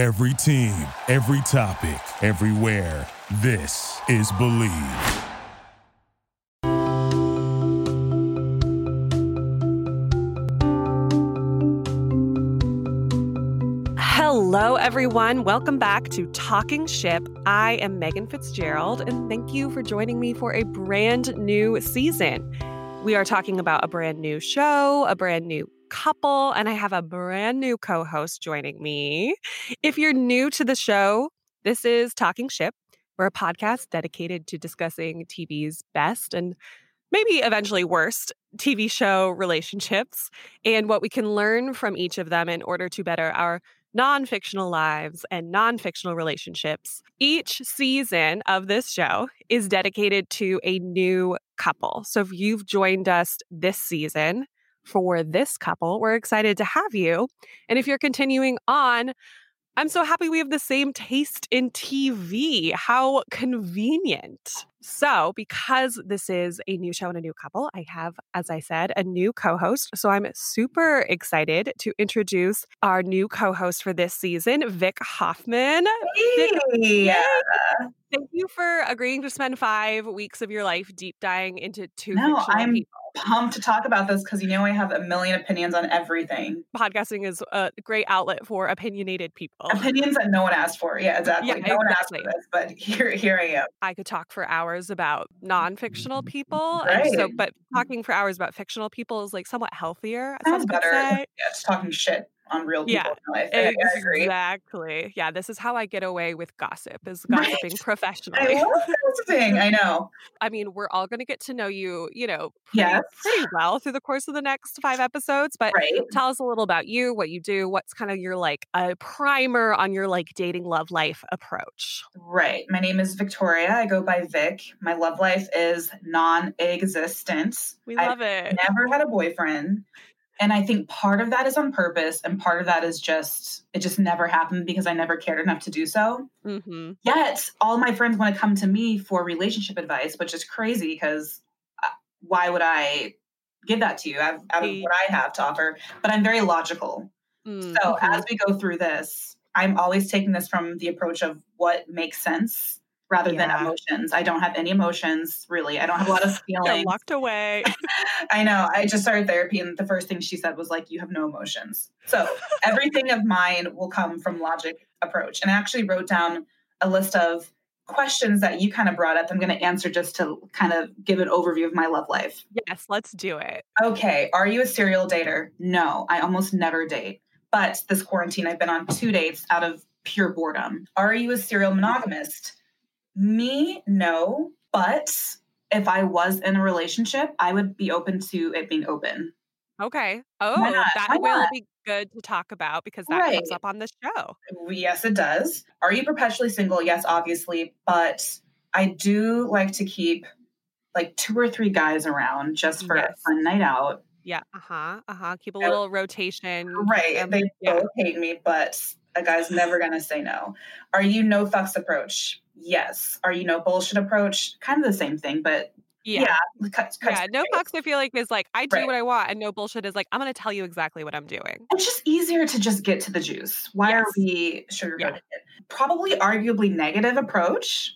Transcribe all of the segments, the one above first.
Every team, every topic, everywhere. This is Believe. Hello, everyone. Welcome back to Talking Ship. I am Megan Fitzgerald, and thank you for joining me for a brand new season. We are talking about a brand new show, a brand new couple, and I have a brand new co host joining me. If you're new to the show, this is Talking Ship. We're a podcast dedicated to discussing TV's best and maybe eventually worst TV show relationships and what we can learn from each of them in order to better our non fictional lives and non fictional relationships. Each season of this show is dedicated to a new couple. So if you've joined us this season for this couple, we're excited to have you. And if you're continuing on, I'm so happy we have the same taste in TV. How convenient. So, because this is a new show and a new couple, I have, as I said, a new co host. So, I'm super excited to introduce our new co host for this season, Vic Hoffman. Hey. Vic, uh, Thank you for agreeing to spend five weeks of your life deep diving into two no, I'm people. pumped to talk about this because you know I have a million opinions on everything. Podcasting is a great outlet for opinionated people. Opinions that no one asked for. Yeah, exactly. Yeah, no one asked for this, but here, here I am. I could talk for hours about non-fictional people. and So, Right. but talking for hours about fictional people is like somewhat healthier. Sounds better. say. Yeah, just talking shit on real people Yeah, in my life. I, I agree. Exactly. Yeah, this is how I get away with gossip is Right. gossiping I professionally. love gossiping. I know. I mean, we're all going to get to know you, you know, pretty, Yes. pretty well through the course of the next five episodes. But Right. tell us a little about you, what you do, what's kind of your like a primer on your like dating love life approach. Right. My name is Victoria. I go by Vic. My love life is non-existent. We I've love it. never had a boyfriend. And I think part of that is on purpose, and part of that is just, it just never happened because I never cared enough to do so. hmm Yet, all my friends want to come to me for relationship advice, which is crazy because uh, why would I give that to you out of, out of what I have to offer? But I'm very logical. Mm-hmm. So, as we go through this, I'm always taking this from the approach of what makes sense rather than emotions. I don't have any emotions, really. I don't have a lot of feelings. locked away. I know. I just started therapy, and the first thing she said was like, "You have no emotions." So everything of mine will come from logic approach. And I actually wrote down a list of questions that you kind of brought up. I'm going to answer just to kind of give an overview of my love life. yes, let's do it. Okay, are you a serial dater? No, I almost never date. But this quarantine, I've been on two dates out of pure boredom. Are you a serial monogamist? Me, no. But if I was in a relationship, I would be open to it being open. Okay. Oh, that will be good to talk about because that comes up on the show. Yes, it does. Are you perpetually single? Yes, obviously. But I do like to keep like two or three guys around just for Yes. a fun night out. Yeah. Uh huh. Uh huh. Keep a little rotation. Right. Um, they yeah. both hate me, but a guy's never going to say no. Are you no fucks approach? Yes. Are you know bullshit approach? Kind of the same thing, but Yeah. yeah. Cut, cut Yeah. No the fucks, I feel like, is like, I do Right. what I want. And no bullshit is like, I'm going to tell you exactly what I'm doing. It's just easier to just get to the juice. Why are we sugarcoating Yeah. it? Probably arguably negative approach.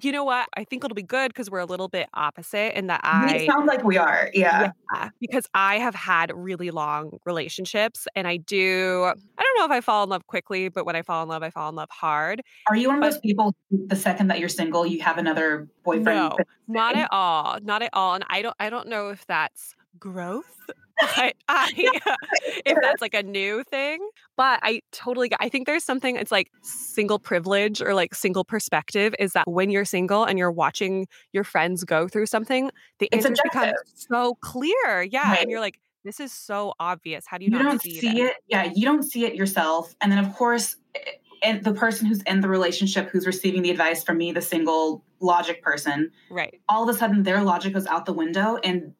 You know what? I think it'll be good because we're a little bit opposite in that I it sounds like we are. Yeah. Yeah, because I have had really long relationships and I do, I don't know if I fall in love quickly, but when I fall in love, I fall in love hard. Are you one of those people the second that you're single, you have another boyfriend? No, not at all. Not at all. And I don't I don't know if that's growth. I, I if that's like a new thing. But I totally get I think there's something it's like single privilege or like single perspective is that when you're single and you're watching your friends go through something, the It's answers become so clear. Yeah. Right. And you're like, this is so obvious. How do you, you not don't see, see this? it yeah you don't see it yourself and then of course eh, and the person who's in the relationship who's receiving the advice from me the single logic person Right. all of a sudden their logic goes out the window and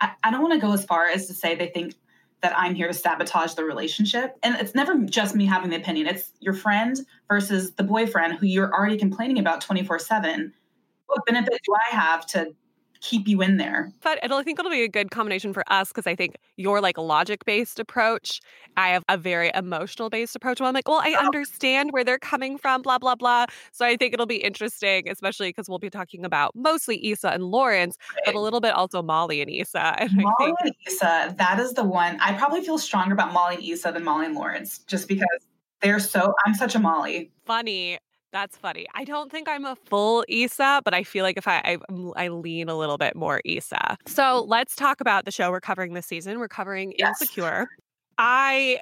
i, I don't want to go as far as to say they think that i'm here to sabotage the relationship and it's never just me having the opinion it's your friend versus the boyfriend who you're already complaining about 24 7 what benefit do i have to keep you in there. But I think it'll be a good combination for us because I think your like logic based approach, I have a very emotional based approach. Where I'm like, well, I Oh. understand where they're coming from, blah blah blah. So I think it'll be interesting, especially because we'll be talking about mostly Issa and Lawrence, but a little bit also Molly and Issa. And I Molly think and Issa, that is the one. I probably feel stronger about Molly and Issa than Molly and Lawrence, just because they're so. I'm such a Molly. funny. That's funny. I don't think I'm a full Issa, but I feel like if I, I I lean a little bit more Issa. So let's talk about the show we're covering this season. We're covering Yes. Insecure. I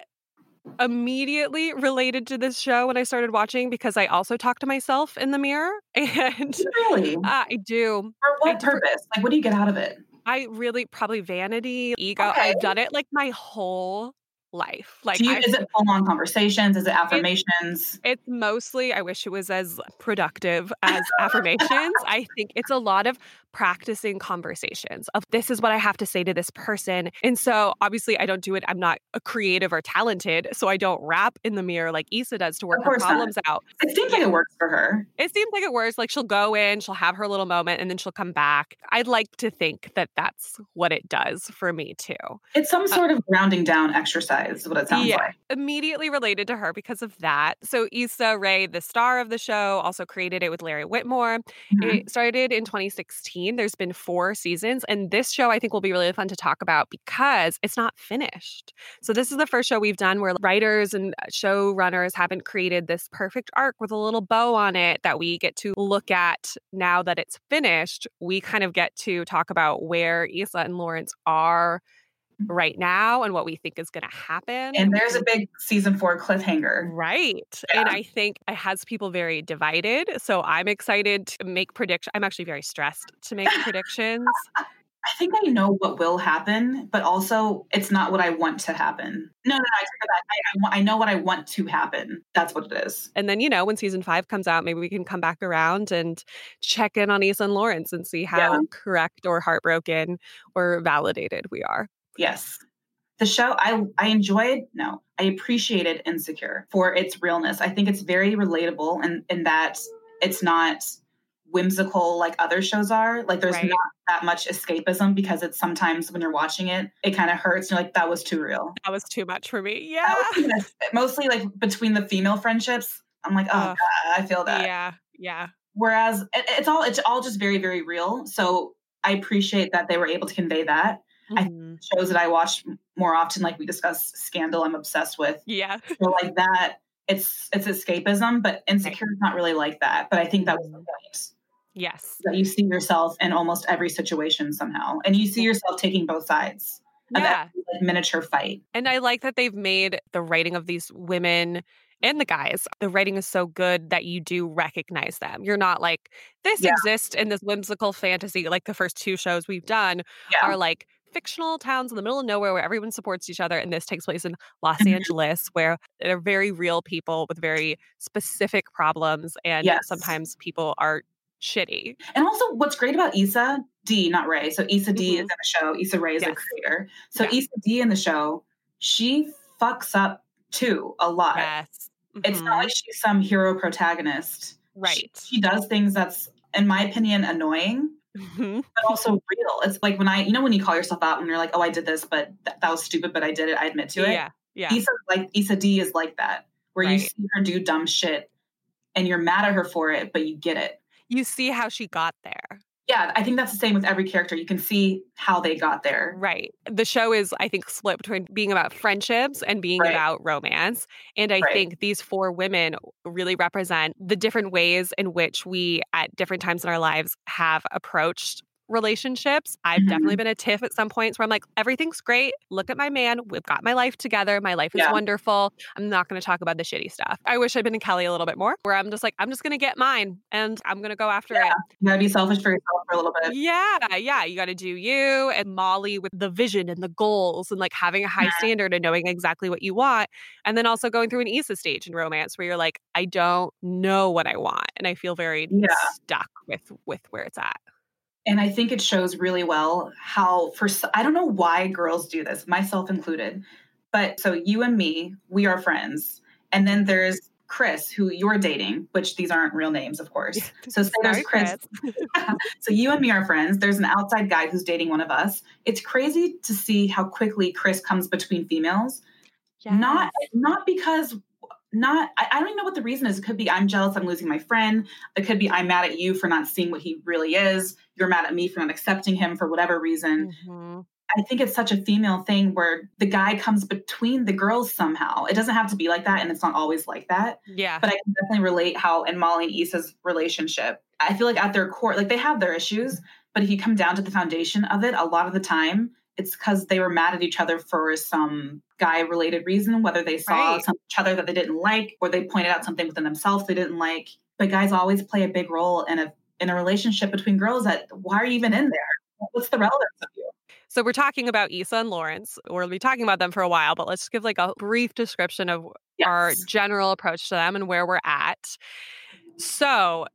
immediately related to this show when I started watching because I also talk to myself in the mirror, and Really? uh, I do. For what I do- purpose? Like, what do you get out of it? I really probably vanity, ego. Okay. I've done it like my whole life. Like you, is it full on conversations? Is it affirmations? It's mostly, I wish it was as productive as affirmations. I think it's a lot of practicing conversations of this is what I have to say to this person. And so obviously I don't do it. I'm not a creative or talented. So I don't rap in the mirror like Issa does to work her course not. problems out. It seems like it works for her. It seems like it works. Like she'll go in, she'll have her little moment, and then she'll come back. I'd like to think that that's what it does for me too. It's some sort of grounding down exercise, is what it sounds Uh, Yeah. like. immediately related to her because of that. So Issa Rae, the star of the show, also created it with Larry Wilmore. Mhm. It started in 2016. There's been four seasons, and this show I think will be really fun to talk about because it's not finished. So this is the first show we've done where writers and uh, showrunners haven't created this perfect arc with a little bow on it that we get to look at now that it's finished. We kind of get to talk about where Issa and Lawrence are Mm-hmm. right now and what we think is going to happen. And there's a big season four cliffhanger. Right. And I think it has people very divided. So I'm excited to make predictions. I'm actually very stressed to make predictions. I think I know what will happen, but also it's not what I want to happen. No, no, no I take it. I, I, I know what I want to happen. That's what it is. And then, you know, when season five comes out, maybe we can come back around and check in on Issa and Lawrence and see how Yeah. correct or heartbroken or validated we are. Yes. The show I I enjoyed, no, I appreciated Insecure for its realness. I think it's very relatable and in, that it's not whimsical like other shows are. Like there's Right. not that much escapism because it's sometimes when you're watching it, it kind of hurts. You're like, that was too real. That was too much for me. Yeah. That was too much. Mostly like between the female friendships. I'm like, oh. God, I feel that. Yeah. Yeah. Whereas it, it's all it's all just very, very real. So I appreciate that they were able to convey that. I- Mhm. Shows that I watch more often, like we discussed Scandal, I'm obsessed with. Yeah. So like that, it's it's escapism, but insecure is not really like that. But I think that was the point. Yes. That you see yourself in almost every situation somehow. And you see yourself taking both sides of Yeah. like, miniature fight. And I like that they've made the writing of these women and the guys, the writing is so good that you do recognize them. You're not like, this Yeah. exists in this whimsical fantasy, like the first two shows we've done Yeah. are like fictional towns in the middle of nowhere where everyone supports each other. And this takes place in Los Mhm. Angeles, where they're very real people with very specific problems. And Yes. sometimes people are shitty. And also, what's great about Issa Dee, not Rae. So Issa Dee is Mhm. in the show. Issa Rae is Yes. creator. So Yeah. Issa Dee in the show, she fucks up too a lot. Yes. It's Mhm. not like she's some hero protagonist. right. She, she does things that's, in my opinion, annoying, Mhm. but also real. It's like when I, you know, when you call yourself out when you're like, oh, I did this, but th- that was stupid, but I did it. I admit to it. Yeah. Yeah. Issa, like Issa Dee is like that, where you see her do dumb shit and you're mad at her for it, but you get it. You see how she got there. Yeah, I think that's the same with every character. You can see how they got there. Right. The show is, I think, split between being about friendships and being Right. about romance. And I Right. think these four women really represent the different ways in which we, at different times in our lives, have approached relationships. I've Mhm. definitely been a Tiff at some points where I'm like, everything's great. Look at my man. We've got my life together. My life is Yeah. wonderful. I'm not going to talk about the shitty stuff. I wish I'd been in Kelly a little bit more, where I'm just like, I'm just going to get mine and I'm going to go after Yeah. it. You gotta be selfish for yourself for a little bit. Yeah, yeah. You got to do you and Molly with the vision and the goals and like having a high Mhm. standard and knowing exactly what you want. And then also going through an Issa stage in romance where you're like, I don't know what I want. And I feel very Yeah. stuck with with where it's at. And I think it shows really well how, for I don't know why girls do this, myself included. But so you and me, we are friends. And then there's Chris, who you're dating, which these aren't real names, of course. So say there's Chris. so you and me are friends. There's an outside guy who's dating one of us. It's crazy to see how quickly Chris comes between females. Not not because not I, I don't even know what the reason is. It could be I'm jealous, I'm losing my friend. It could be I'm mad at you for not seeing what he really is. You're mad at me for not accepting him for whatever reason. Mhm. I think it's such a female thing where the guy comes between the girls somehow. It doesn't have to be like that, and it's not always like that. Yeah. But I can definitely relate how in Molly and Issa's relationship, I feel like at their core, like they have their issues, but if you come down to the foundation of it, a lot of the time it's because they were mad at each other for some guy related reason, whether they saw Right. some, each other that they didn't like, or they pointed out something within themselves they didn't like. But guys always play a big role in a in a relationship between girls. That why are you even in there? What's the relevance of you? So we're talking about Issa and Lawrence. We'll be talking about them for a while, but let's give like a brief description of our general approach to them and where we're at. So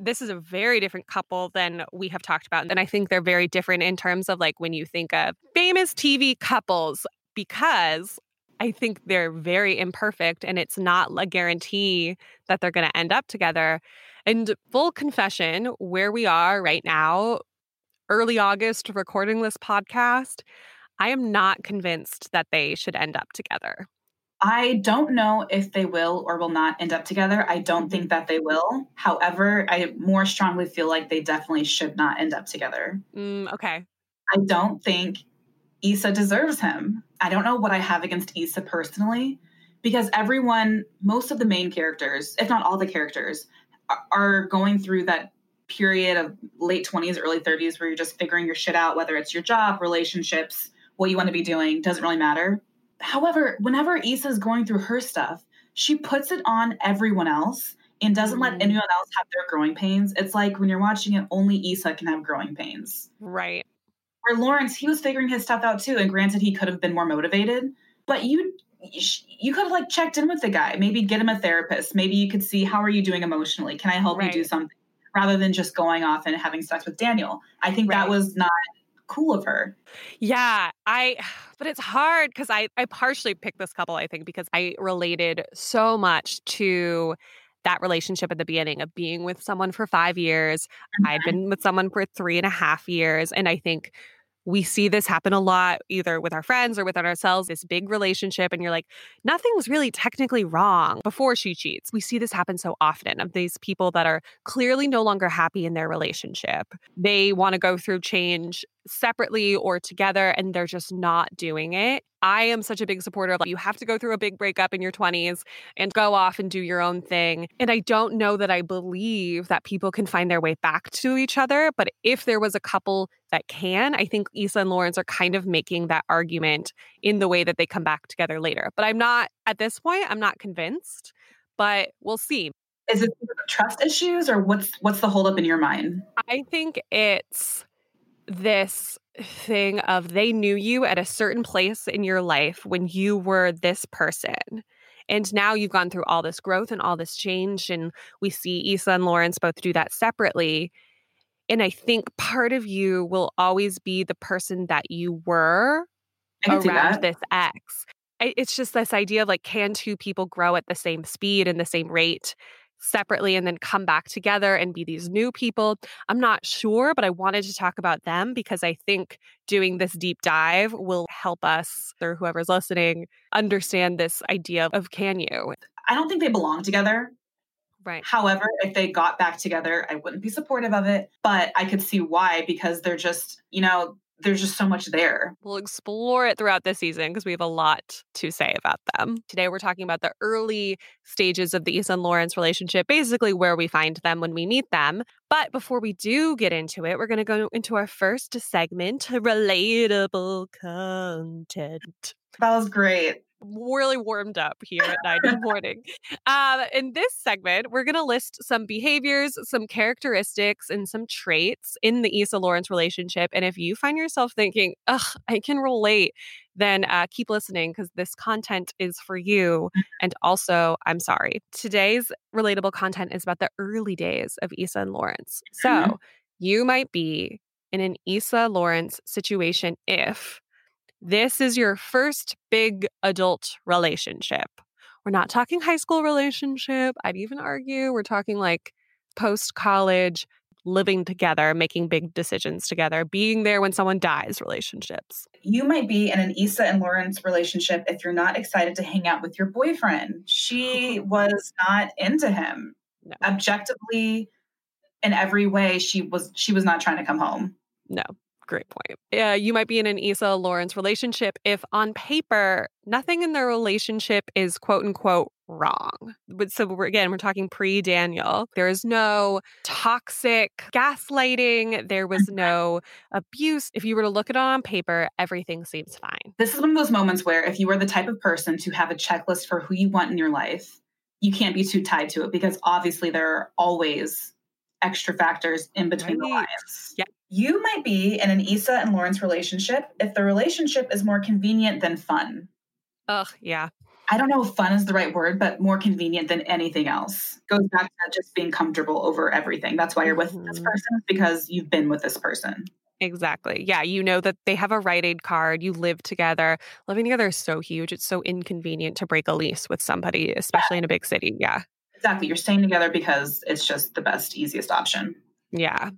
this is a very different couple than we have talked about. And I think they're very different in terms of like when you think of famous TV couples, because I think they're very imperfect and it's not a guarantee that they're going to end up together. And full confession, where we are right now, early August, recording this podcast, I am not convinced that they should end up together. I don't know if they will or will not end up together. I don't think that they will. However, I more strongly feel like they definitely should not end up together. Mm, okay. I don't think Issa deserves him. I don't know what I have against Issa personally, because everyone, most of the main characters, if not all the characters, are, are going through that period of late 20s, early 30s where you're just figuring your shit out, whether it's your job, relationships, what you want to be doing, doesn't really matter. However, whenever Issa's going through her stuff, she puts it on everyone else and doesn't Mhm. let anyone else have their growing pains. It's like when you're watching it, only Issa can have growing pains Right. where Lawrence, he was figuring his stuff out too. And granted, he could have been more motivated, but you you could have like checked in with the guy, maybe get him a therapist. Maybe you could see how are you doing emotionally? Can I help you do Right. something? Rather than just going off and having sex with Daniel. I think that was not cool of her. Yeah, I but it's hard cuz I I partially picked this couple I think because I related so much to that relationship at the beginning of being with someone for 5 years. I'd mm-hmm. been with someone for three and a half years and I think we see this happen a lot either with our friends or within ourselves this big relationship and you're like nothing's really technically wrong before she cheats we see this happen so often of these people that are clearly no longer happy in their relationship they want to go through change separately or together and they're just not doing it i am such a big supporter of like, you have to go through a big breakup in your 20s and go off and do your own thing and i don't know that i believe that people can find their way back to each other but if there was a couple that can i think Issa and lawrence are kind of making that argument in the way that they come back together later but i'm not at this point i'm not convinced but we'll see Is it trust issues or what's what's the holdup in your mind? I think it's this thing of they knew you at a certain place in your life when you were this person. And now you've gone through all this growth and all this change. And we see Issa and Lawrence both do that separately. And I think part of you will always be the person that you were I can see around this ex. It's just this idea of like, can two people grow at the same speed and the same rate separately and then come back together and be these new people? I'm not sure, but I wanted to talk about them because I think doing this deep dive will help us, or whoever's listening, understand this idea of can you? I don't think they belong together. Right. However, if they got back together, I wouldn't be supportive of it, but I could see why because they're just, you know, there's just so much there. We'll explore it throughout this season because we have a lot to say about them. Today, we're talking about the early stages of the Issa and Lawrence relationship, basically where we find them when we meet them. But before we do get into it, we're going to go into our first segment relatable content. That was great. Really warmed up here at nine in the morning. Um, in this segment, we're going to list some behaviors, some characteristics, and some traits in the Issa Lawrence relationship. And if you find yourself thinking, ugh, I can relate, then uh, keep listening because this content is for you. And also, I'm sorry. Today's relatable content is about the early days of Issa and Lawrence. So Mhm. you might be in an Issa Lawrence situation if this is your first big adult relationship, We're not talking high school relationship. I'd even argue we're talking like post college, living together, making big decisions together, being there when someone dies relationships. You might be in an Issa and Lawrence relationship if you're not excited to hang out with your boyfriend. She oh. was not into him. No. Objectively, in every way, she was she was not trying to come home. No, great point. Yeah, you might be in an Issa Lawrence relationship if on paper nothing in their relationship is quote unquote wrong. But so we're, again, we're talking pre Daniel. There is no toxic gaslighting. There was no abuse. If you were to look at it on paper, everything seems fine. This is one of those moments where if you are the type of person to have a checklist for who you want in your life, you can't be too tied to it because obviously there are always extra factors in between right. the lines. Yeah. You might be in an Issa and Lawrence relationship if the relationship is more convenient than fun. Ugh, yeah. I don't know if fun is the right word, but more convenient than anything else. Goes back to just being comfortable over everything. That's why you're with mm-hmm. this person because you've been with this person. Exactly. Yeah. You know that they have a Rite Aid card. You live together. Living together is so huge. It's so inconvenient to break a lease with somebody, especially yeah. in a big city. Yeah. Exactly. You're staying together because it's just the best, easiest option. Yeah.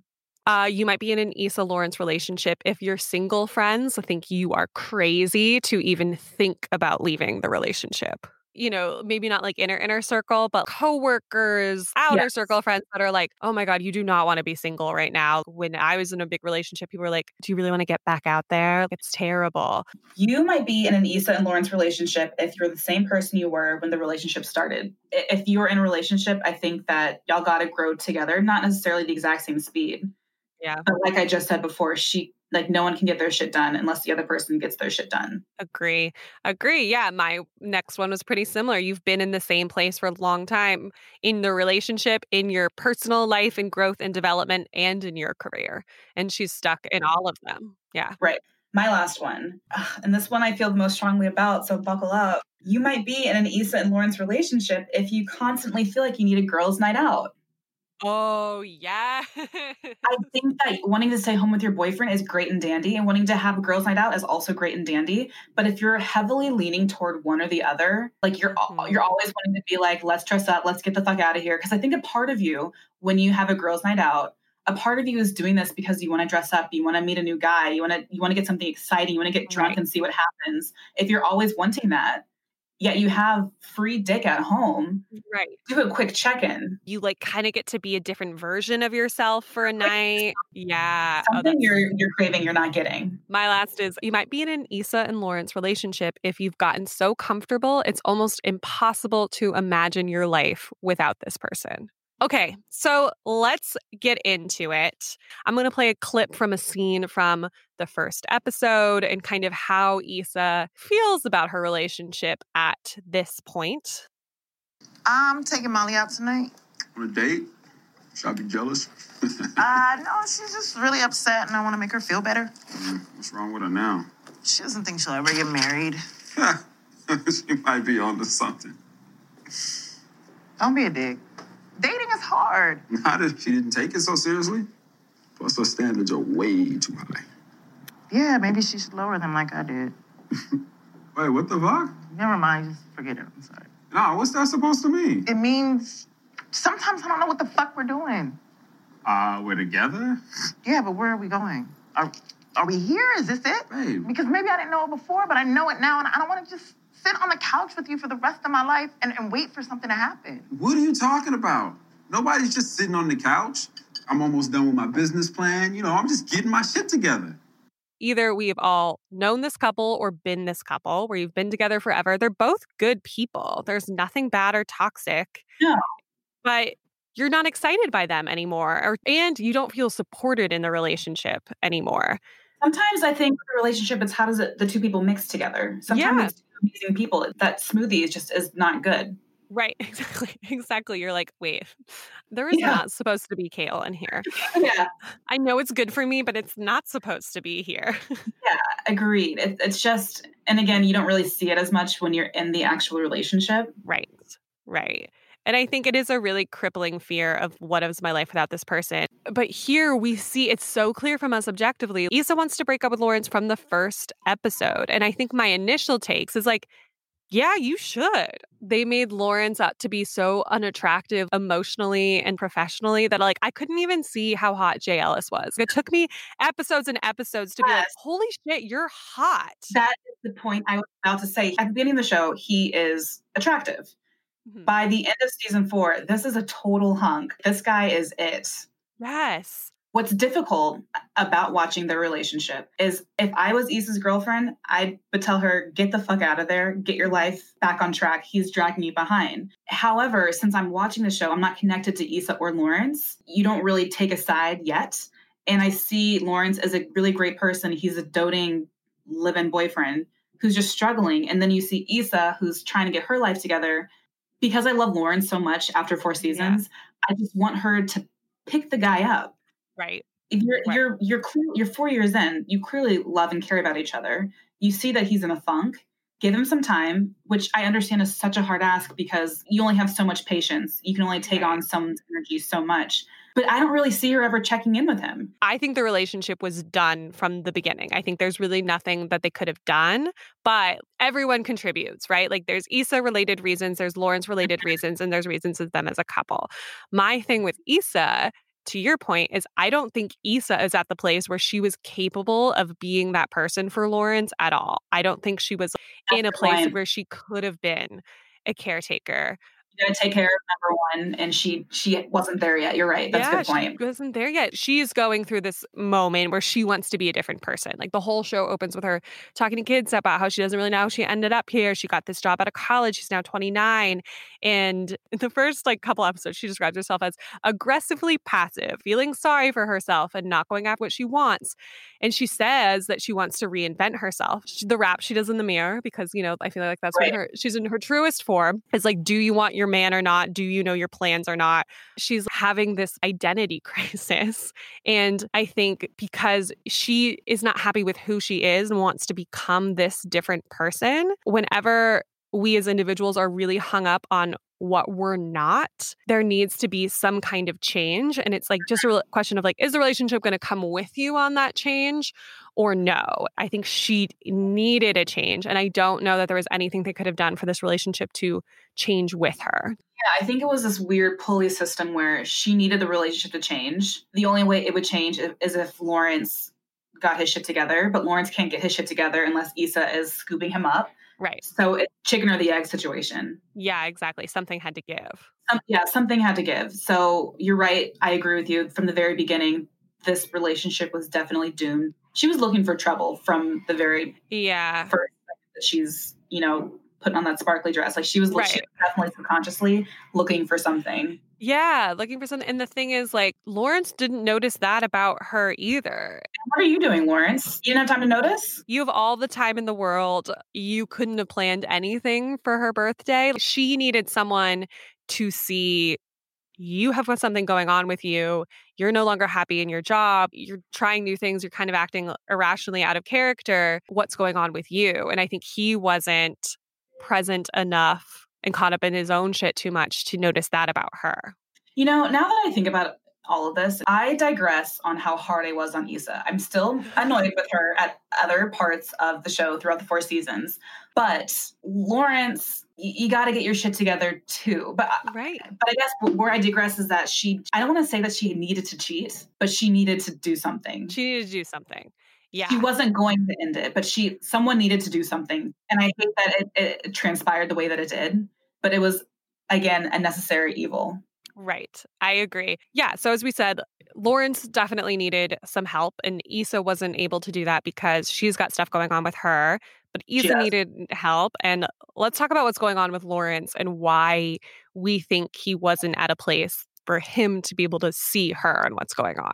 Uh, you might be in an Issa Lawrence relationship. If you're single friends, I think you are crazy to even think about leaving the relationship you know, maybe not like inner inner circle, but coworkers, outer yes. circle friends that are like, "Oh my god, you do not want to be single right now." When I was in a big relationship, people were like, "Do you really want to get back out there? It's terrible." You might be in an Issa and Lawrence relationship if you're the same person you were when the relationship started. If you are in a relationship, I think that y'all got to grow together, not necessarily the exact same speed. Yeah. But like I just said before, she like no one can get their shit done unless the other person gets their shit done. Agree. Agree. Yeah, my next one was pretty similar. You've been in the same place for a long time in the relationship, in your personal life and growth and development and in your career. And she's stuck in all of them. Yeah. Right. My last one. And this one I feel the most strongly about, so buckle up. You might be in an Issa and Lawrence relationship if you constantly feel like you need a girls' night out. Oh, yeah. I think that wanting to stay home with your boyfriend is great and dandy, and wanting to have a girls' night out is also great and dandy. But if you're heavily leaning toward one or the other, like you're mm-hmm. you're always wanting to be like, let's dress up, let's get the fuck out of here. Because I think a part of you, when you have a girls' night out, a part of you is doing this because you want to dress up, you want to meet a new guy, you want to you want to get something exciting, you want to get drunk right. and see what happens. If you're always wanting that, yet you have free dick at home. Right. Do a quick check in. You like kind of get to be a different version of yourself for a night. Yeah. Oh, Something oh, you're you're craving, you're not getting. My last is you might be in an Issa and Lawrence relationship if you've gotten so comfortable, it's almost impossible to imagine your life without this person. Okay, so let's get into it. I'm going to play a clip from a scene from the first episode and kind of how Issa feels about her relationship at this point. I'm taking Molly out tonight. On a date? Should I be jealous? uh, no, she's just really upset and I want to make her feel better. Mm, what's wrong with her now? She doesn't think she'll ever get married. she might be onto something. Don't be a dick. Hard. Not if she didn't take it so seriously. Plus, her standards are way too high. Yeah, maybe she should lower them like I did. Wait, what the fuck? Never mind, just forget it. I'm sorry. Nah, what's that supposed to mean? It means sometimes I don't know what the fuck we're doing. Uh, we're together? Yeah, but where are we going? Are, are we here? Is this it? Babe. Because maybe I didn't know it before, but I know it now, and I don't want to just sit on the couch with you for the rest of my life and, and wait for something to happen. What are you talking about? Nobody's just sitting on the couch. I'm almost done with my business plan. You know, I'm just getting my shit together. Either we've all known this couple or been this couple where you've been together forever. They're both good people. There's nothing bad or toxic. No. But you're not excited by them anymore or and you don't feel supported in the relationship anymore. Sometimes I think the relationship is how does it the two people mix together? Sometimes yeah. it's amazing people. That smoothie is just is not good. Right, exactly. Exactly. You're like, wait, there is yeah. not supposed to be kale in here. Yeah. I know it's good for me, but it's not supposed to be here. yeah, agreed. It, it's just, and again, you don't really see it as much when you're in the actual relationship. Right, right. And I think it is a really crippling fear of what is my life without this person. But here we see it's so clear from us objectively. Issa wants to break up with Lawrence from the first episode. And I think my initial takes is like, Yeah, you should. They made Lawrence up to be so unattractive emotionally and professionally that like I couldn't even see how hot Jay Ellis was. It took me episodes and episodes to be like, holy shit, you're hot. That is the point I was about to say. At the beginning of the show, he is attractive. Mhm. By the end of season four, this is a total hunk. This guy is it. Yes. What's difficult about watching their relationship is if I was Issa's girlfriend, I would tell her, get the fuck out of there, get your life back on track. He's dragging you behind. However, since I'm watching the show, I'm not connected to Issa or Lawrence. You don't really take a side yet. And I see Lawrence as a really great person. He's a doting live in boyfriend who's just struggling. And then you see Issa who's trying to get her life together. Because I love Lawrence so much after four seasons, I just want her to pick the guy up Right. you're Right. you're you're clear, you're four years in you clearly love and care about each other you see that he's in a funk give him some time which i understand is such a hard ask because you only have so much patience you can only take Right. on someone's energy so much but i don't really see her ever checking in with him I think the relationship was done from the beginning. I think there's really nothing that they could have done, but everyone contributes, right? Like there's Issa related reasons, there's Lawrence related reasons, and there's reasons of them as a couple. My thing with Issa, to your point, is I don't think Issa is at the place where she was capable of being that person for Lawrence at all. I don't think she was in a place where she could have been a caretaker. You gotta take care of number one and she she wasn't there yet you're right that's a yeah, good point She wasn't there yet. She's going through this moment where she wants to be a different person. Like the whole show opens with her talking to kids about how she doesn't really know how she ended up here. She got this job out of college. She's now 29. And in the first like couple episodes, she describes herself as aggressively passive, feeling sorry for herself and not going after what she wants. And she says that she wants to reinvent herself. She, the rap she does in the mirror, because you know, I feel like that's Right. when her she's in her truest form. Is like, do you want your man or not? Do you know your plans or not? she's having this identity crisis. And I think because she is not happy with who she is and wants to become this different person, whenever we as individuals are really hung up on what we're not, there needs to be some kind of change. And it's like just a question of like, is the relationship going to come with you on that change or no? I think she needed a change. And I don't know that there was anything they could have done for this relationship to change with her. Yeah, I think it was this weird pulley system where she needed the relationship to change. The only way it would change is if Lawrence got his shit together, but Lawrence can't get his shit together unless Issa is scooping him up. Right. So it's chicken or the egg situation. Yeah, exactly. Something had to give. Um, yeah, something had to give. So you're right. I agree with you. From the very beginning, this relationship was definitely doomed. She was looking for trouble from the very Yeah. first that she's, you know, putting on that sparkly dress. Like she was, she was definitely subconsciously looking for something. Yeah, looking for something. And the thing is, like, Lawrence didn't notice that about her either. What are you doing, Lawrence? You didn't have time to notice? You have all the time in the world. You couldn't have planned anything for her birthday. She needed someone to see you have got something going on with you. You're no longer happy in your job. You're trying new things. You're kind of acting uh, irrationally out of character. What's going on with you? And I think he wasn't present enough and caught up in his own shit too much to notice that about her. You know, now that I think about all of this, I digress on how hard I was on Issa. I'm still annoyed with her at other parts of the show throughout the four seasons. But Lawrence, you got to get your shit together too. But uh, Right. but I guess where I digress is that she I don't want to say that she needed to cheat, but she needed to do something. She needed to do something. Yeah. She wasn't going to end it, but she someone needed to do something. And I hate that it, it transpired the way that it did. But it was again a necessary evil. Right. I agree. Yeah. So, as we said, Lawrence definitely needed some help, and Issa wasn't able to do that because she's got stuff going on with her. But Issa does. needed help. And let's talk about what's going on with Lawrence and why we think he wasn't at a place for him to be able to see her and what's going on.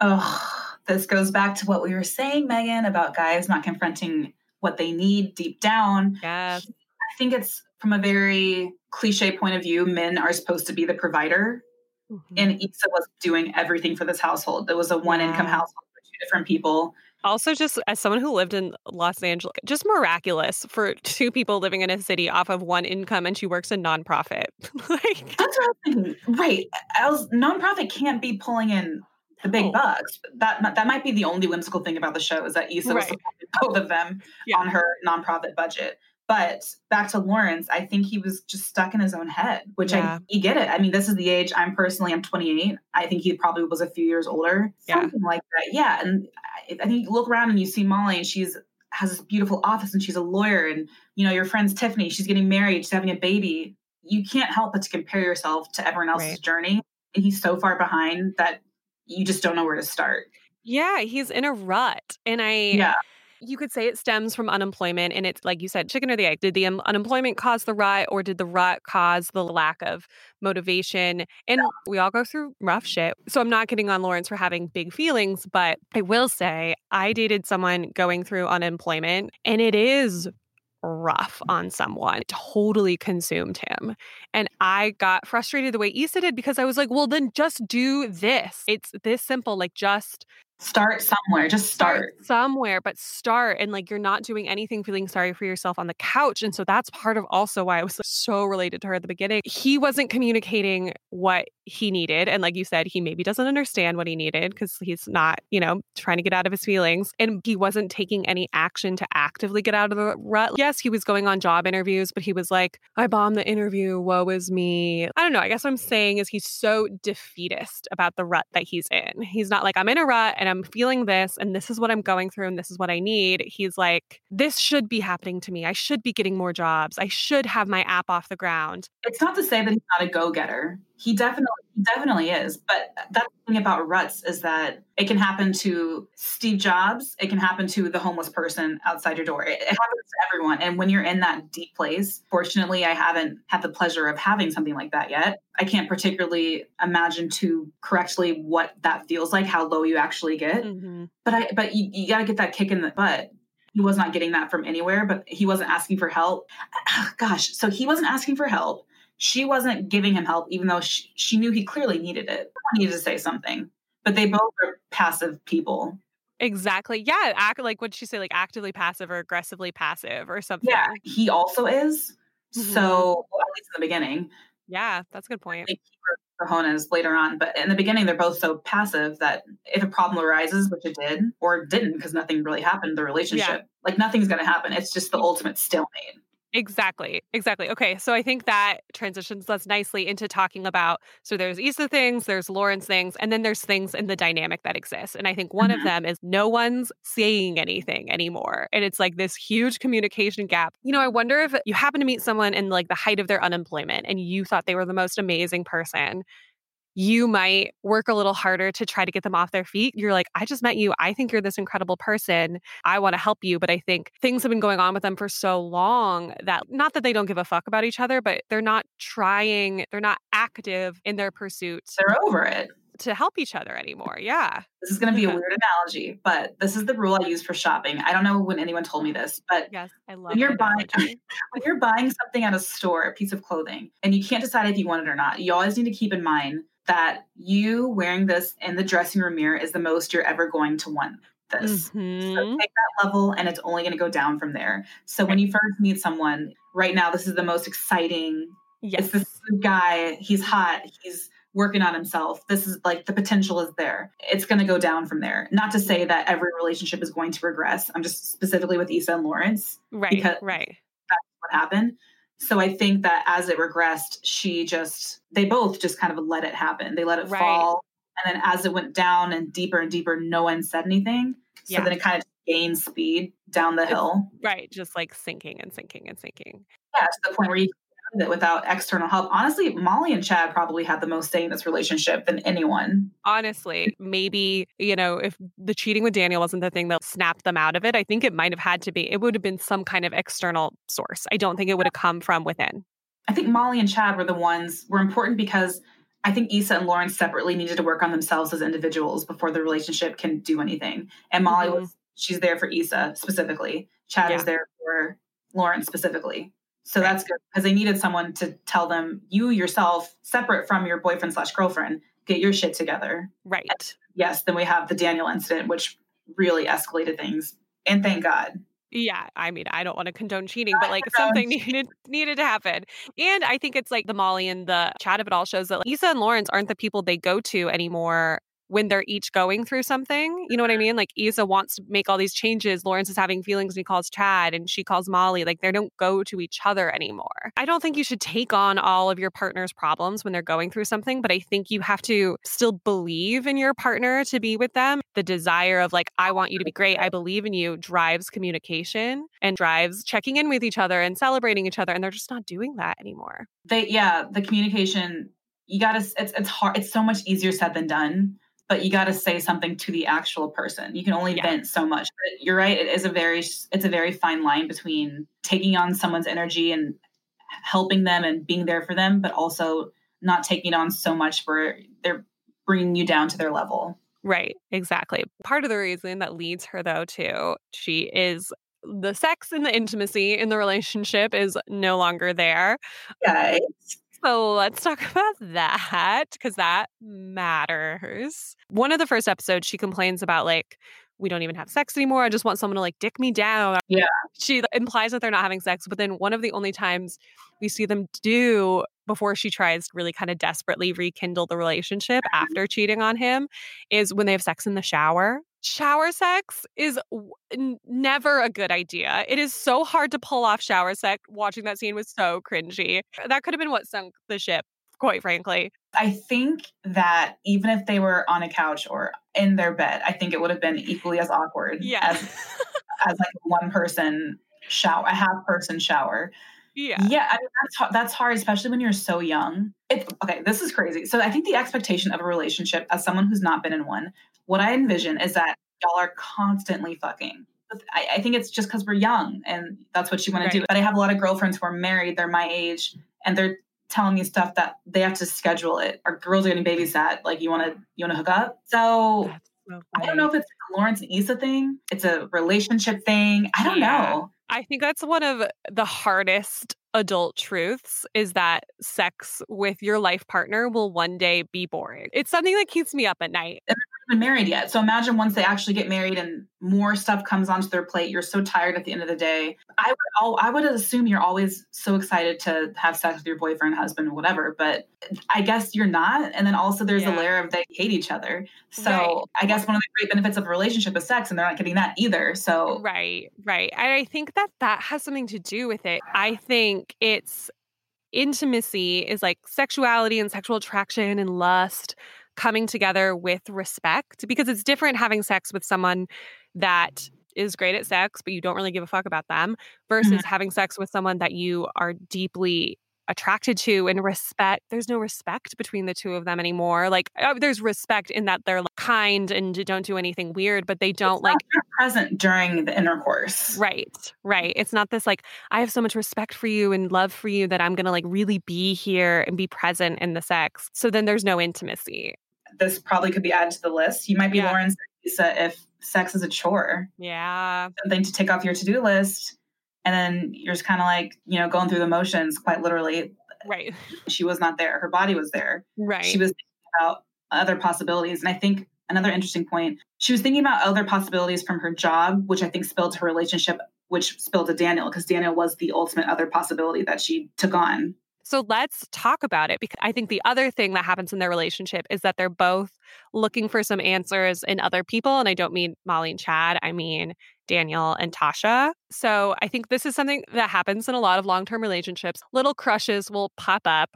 Oh, this goes back to what we were saying, Megan, about guys not confronting what they need deep down. Yes. I think it's from a very cliche point of view, men are supposed to be the provider. Mhm. And Issa was doing everything for this household. It was a one income Yeah. household for two different people. Also, just as someone who lived in Los Angeles, just miraculous for two people living in a city off of one income, and she works in nonprofit. like, That's what I was thinking. Right. Was, nonprofit can't be pulling in the big No. bucks. That that might be the only whimsical thing about the show is that Issa was Right. supporting both of them Yeah. on her nonprofit budget. But back to Lawrence, I think he was just stuck in his own head, which Yeah. I you get it. I mean, this is the age I'm personally I'm 28. I think he probably was a few years older, Yeah. something like that. Yeah, and I, I think you look around and you see Molly, and she's has this beautiful office, and she's a lawyer, and you know your friend's Tiffany, she's getting married, she's having a baby. You can't help but to compare yourself to everyone else's Right. journey, and he's so far behind that you just don't know where to start. Yeah, he's in a rut. And I Yeah. You could say it stems from unemployment and it's like you said chicken or the egg. Did the um, unemployment cause the rut or did the rut cause the lack of motivation? And we all go through rough shit. So I'm not getting on Lawrence for having big feelings, but I will say I dated someone going through unemployment and it is rough on someone. It totally consumed him. And I got frustrated the way Issa did because I was like, well, then just do this. It's this simple. Like, just Start somewhere. Just start. somewhere, but start. And like, you're not doing anything feeling sorry for yourself on the couch. And so that's part of also why I was so related to her at the beginning. He wasn't communicating what he needed. And like you said, he maybe doesn't understand what he needed because he's not, you know, trying to get out of his feelings. And he wasn't taking any action to actively get out of the rut. Yes, he was going on job interviews, but he was like, I bombed the interview. Woe is me. I don't know. I guess what I'm saying is he's so defeatist about the rut that he's in. He's not like, I'm in a rut and I'm feeling this and this is what I'm going through and this is what I need. He's like, this should be happening to me. I should be getting more jobs. I should have my app off the ground. it's not to say that he's not a go-getter. He definitely he definitely is. But that's the thing about ruts is that it can happen to Steve Jobs, it can happen to the homeless person outside your door. It, it happens to everyone. And when you're in that deep place, fortunately I haven't had the pleasure of having something like that yet. I can't particularly imagine too correctly what that feels like, how low you actually get. Mhm. But I but you, you gotta get that kick in the butt. He was not getting that from anywhere, but he wasn't asking for help. Gosh, so he wasn't asking for help. She wasn't giving him help, even though she, she knew he clearly needed it. Someone needed to say something. But they both are passive people. Exactly. Yeah. Act like what'd she say? Like actively passive or aggressively passive or something. Yeah, he also is. Mhm. So, well, at least in the beginning, Yeah, that's a good point. they keep cojones later on. But in the beginning, they're both so passive that if a problem arises, which it did, or didn't, because nothing really happened the relationship, like nothing's going to happen. It's just the ultimate stalemate. Exactly. Exactly. Okay. So I think that transitions us nicely into talking about so there's Issa things, there's Lawrence things, and then there's things in the dynamic that exists. And I think one of Mhm. them is no one's saying anything anymore. And it's like this huge communication gap. You know, I wonder if you happen to meet someone in like the height of their unemployment and you thought they were the most amazing person. You might work a little harder to try to get them off their feet. You're like, I just met you. I think you're this incredible person. I want to help you. But I think things have been going on with them for so long that not that they don't give a fuck about each other, but they're not trying, they're not active in their pursuits. They're over it. to help each other anymore. Yeah. This is going to be a weird analogy, but this is the rule I use for shopping. I don't know when anyone told me this, but Yes. I love when you're buying when you're buying something at a store, a piece of clothing, and you can't decide if you want it or not, you always need to keep in mind that you wearing this in the dressing room mirror is the most you're ever going to want this. So Mhm. take that level and it's only going to go down from there. So when you first meet someone, right now this is the most exciting. Yes. It's this guy, he's hot, he's working on himself. This is like the potential is there. It's going to go down from there. Not to say that every relationship is going to regress. I'm just specifically with Issa and Lawrence right. because- right. That's what happened. So I think that as it regressed, she just they both just kind of let it happen. They let it Right. fall. And then as it went down and deeper and deeper, no one said anything. So Yeah. then it kind of gained speed down the hill. Right. Just like sinking and sinking and sinking. Yeah, to the point where you it without external help. Honestly, Molly and Chad probably had the most say in this relationship than anyone. honestly, maybe, you know, if the cheating with Daniel wasn't the thing that snapped them out of it, I think it might have had to be, it would have been some kind of external source. I don't think it would have come from within. I think Molly and Chad were the ones were important because I think Issa and Lawrence separately needed to work on themselves as individuals before the relationship can do anything. And Molly Mhm. was she's there for Issa specifically. Chad Yeah. is there for Lawrence specifically. So Right. that's good because they needed someone to tell them you yourself, separate from your boyfriend slash girlfriend, get your shit together. Right. Yes, then we have the Daniel incident, which really escalated things. And thank God. Yeah, I mean, I don't want to condone cheating, but like something needed needed to happen. And I think it's like the Molly and the Chad of it all shows that like, Issa and Lawrence aren't the people they go to anymore when they're each going through something. You know what I mm-hmm. mean? Like Issa wants to make all these changes. Lawrence is having feelings and he calls Chad and she calls Molly. Like they don't go to each other anymore. I don't think you should take on all of your partner's problems when they're going through something, but I think you have to still believe in your partner to be with them. The desire of like, I want you to be great. I believe in you drives communication and drives checking in with each other and celebrating each other. And they're just not doing that anymore. They, yeah, the communication, you gotta, it's, it's hard. It's so much easier said than done but you got to say something to the actual person. You can only yeah. vent so much. But you're right; it is a very it's a very fine line between taking on someone's energy and helping them and being there for them, but also not taking on so much where they're bringing you down to their level. Right, exactly. Part of the reason that leads her though to she is the sex and the intimacy in the relationship is no longer there. Right. So let's talk about that because that matters. One of the first episodes, she complains about like, we don't even have sex anymore. I just want someone to like dick me down. Yeah. She implies that they're not having sex, but then one of the only times we see them do before she tries to really kind of desperately rekindle the relationship mm-hmm. after cheating on him is when they have sex in the shower shower sex is w- never a good idea. It is so hard to pull off shower sex. Watching that scene was so cringy. That could have been what sunk the ship, quite frankly. I think that even if they were on a couch or in their bed, I think it would have been equally as awkward yeah. as as like one person shower, a half person shower. Yeah. Yeah. I mean, that's, that's hard, especially when you're so young. It, okay, this is crazy. So I think the expectation of a relationship as someone who's not been in one what I envision is that y'all are constantly fucking. I, I think it's just because we're young and that's what you want right. to do. But I have a lot of girlfriends who are married, they're my age, and they're telling me stuff that they have to schedule it. Our girls are getting babysat. Like you want to you want to hook up. So, so I don't know if it's a Lawrence and Issa thing. It's a relationship thing. I don't yeah. know. I think that's one of the hardest adult truths is that sex with your life partner will one day be boring. It's something that keeps me up at night. And they're not even married yet. So imagine once they actually get married and more stuff comes onto their plate, you're so tired at the end of the day. I would I would assume you're always so excited to have sex with your boyfriend, husband, whatever, but I guess you're not. And then also there's yeah. a layer of they hate each other. So right. I guess one of the great benefits of a relationship is sex and they're not getting that either. So Right, right. And I think that that has something to do with it. I think think it's intimacy is like sexuality and sexual attraction and lust coming together with respect because it's different having sex with someone that is great at sex but you don't really give a fuck about them versus mm-hmm. having sex with someone that you are deeply attracted to and respect there's no respect between the two of them anymore like uh, there's respect in that they're like, kind and don't do anything weird but they don't like present during the intercourse. Right right it's not this like i have so much respect for you and love for you that i'm gonna like really be here and be present in the sex. So then there's no intimacy. This probably could be added to the list. You might be yeah. lawrence if sex is a chore. Yeah. Something to take off your to-do list and then you're just kind of like you know going through the motions quite literally. Right. She was not there. Her body was there. Right. she was thinking about other possibilities. And i think another interesting point she was thinking about other possibilities from her job which i think spilled to her relationship which spilled to daniel because daniel was the ultimate other possibility that she took on. So let's talk about it because I think the other thing that happens in their relationship is that they're both looking for some answers in other people. And I don't mean Molly and Chad, I mean Daniel and Tasha. So I think this is something that happens in a lot of long term relationships. Little crushes will pop up.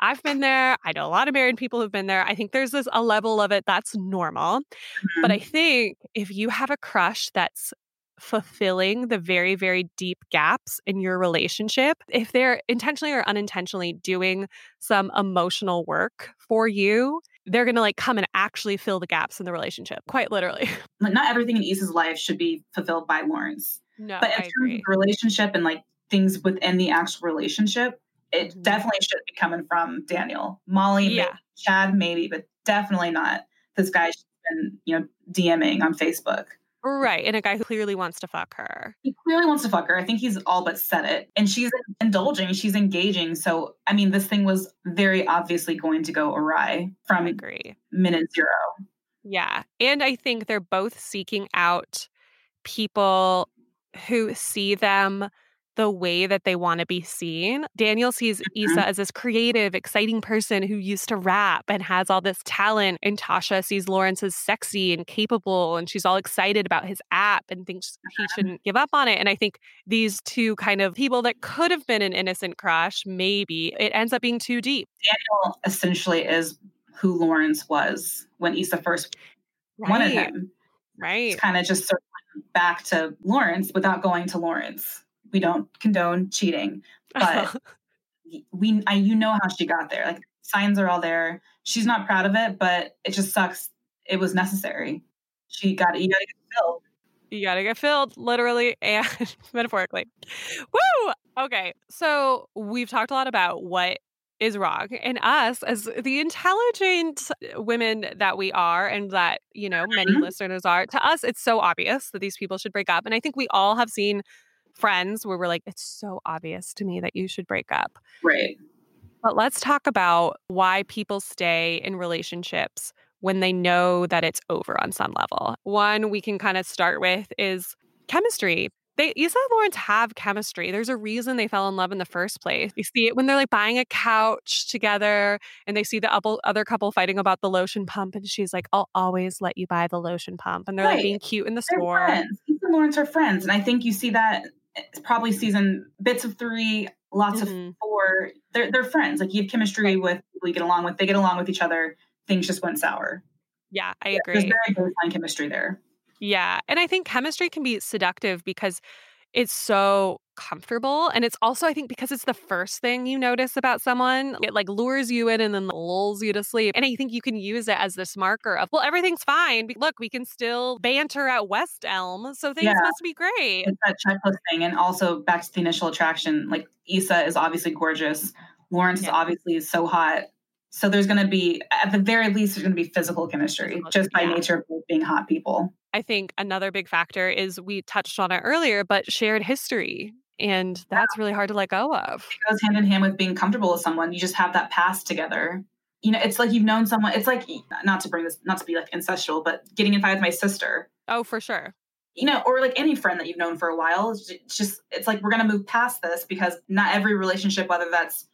I've been there. I know a lot of married people who've been there. I think there's this a level of it that's normal. Mm-hmm. But I think if you have a crush that's fulfilling the very, very deep gaps in your relationship, if they're intentionally or unintentionally doing some emotional work for you, they're going to like come and actually fill the gaps in the relationship, quite literally. Like Not everything in Issa's life should be fulfilled by Lawrence. No, but in I terms agree. of the relationship and like things within the actual relationship, it mm-hmm. definitely should be coming from Daniel. Molly, yeah. maybe, Chad, maybe, but definitely not this guy she's been, you know, DMing on Facebook. Right. And a guy who clearly wants to fuck her. He clearly wants to fuck her. I think he's all but said it. And she's indulging, she's engaging. So, I mean, this thing was very obviously going to go awry from I agree. minute zero. Yeah. And I think they're both seeking out people who see them the way that they want to be seen. Daniel sees Mhm. Issa as this creative, exciting person who used to rap and has all this talent. And Tasha sees Lawrence as sexy and capable, and she's all excited about his app and thinks he Uh-huh. shouldn't give up on it. And I think these two kind of people that could have been an innocent crush, maybe it ends up being too deep. Daniel essentially is who Lawrence was when Issa first wanted him. Right. It's kind of just circling back to Lawrence without going to Lawrence. We don't condone cheating, but we I, you know how she got there. Like signs are all there. She's not proud of it, but it just sucks. It was necessary. She got you got to get filled. You gotta get filled, literally and metaphorically. Woo! Okay, so we've talked a lot about what is wrong, and us as the intelligent women that we are, and that you know many Mhm. listeners are. To us, it's so obvious that these people should break up, and I think we all have seen friends where we're like, it's so obvious to me that you should break up. Right. But let's talk about why people stay in relationships when they know that it's over on some level. One we can kind of start with is chemistry. They Issa and Lawrence have chemistry. There's a reason they fell in love in the first place. You see it when they're like buying a couch together and they see the other couple fighting about the lotion pump and she's like, I'll always let you buy the lotion pump. And they're like being cute in the They're store. friends. Issa and Lawrence are friends, and I think you see that probably season bits of three, lots Mhm. of four. They're they're friends. Like you have chemistry with people you get along with. They get along with each other. Things just went sour. Yeah, I agree. There's very baseline chemistry there. Yeah. And I think chemistry can be seductive because it's so comfortable. And it's also, I think, because it's the first thing you notice about someone, it like lures you in and then lulls you to sleep. And I think you can use it as this marker of, well, everything's fine. Look, we can still banter at West Elm. So things Yeah. must be great. It's that checklist thing, and also back to the initial attraction. Like Issa is obviously gorgeous. Lawrence is obviously so hot. So there's going to be, at the very least, there's going to be physical chemistry Physical- just by yeah. nature of being hot people. I think another big factor is we touched on it earlier, but shared history. And that's really hard to let go of. It goes hand in hand with being comfortable with someone. You just have that past together. You know, it's like you've known someone. It's like not to bring this, not to be like incestual, but getting in fight with my sister. Oh, for sure. You know, or like any friend that you've known for a while. It's just, it's like we're gonna move past this because not every relationship, whether that's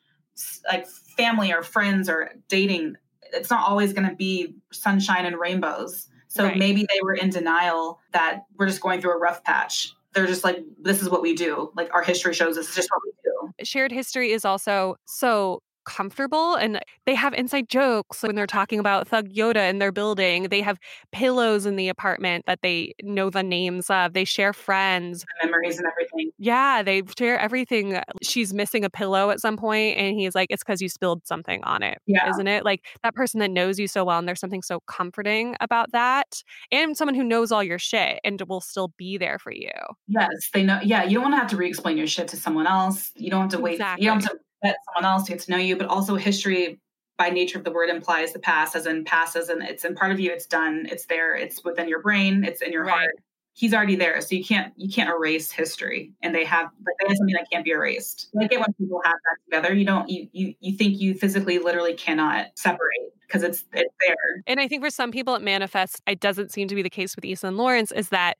like family or friends or dating, it's not always gonna be sunshine and rainbows. So Right. maybe they were in denial that we're just going through a rough patch. They're just like, this is what we do. Like our history shows this is just what we do. shared history is also so comfortable and they have inside jokes when they're talking about Thug Yoda in their building. They have pillows in the apartment that they know the names of. They share friends. Memories and everything. Yeah, they share everything. She's missing a pillow at some point and he's like, It's because you spilled something on it, Yeah. not it? Like that person that knows you so well and there's something so comforting about that. And someone who knows all your shit and will still be there for you. Yes, they know. Yeah, you don't want to have to re-explain your shit to someone else. You don't have to wait. You don't have to let someone else to get to know you. But also, history, by nature of the word, implies the past, as in past, as in it's in part of you. It's done. It's there. It's within your brain. It's in your Right. heart. He's already there, so you can't you can't erase history. And they have like they have something that can't be erased. I get when people have that together. You don't. You you you think you physically, literally cannot separate because it's it's there. And I think for some people it manifests, it doesn't seem to be the case with Issa and Lawrence, is that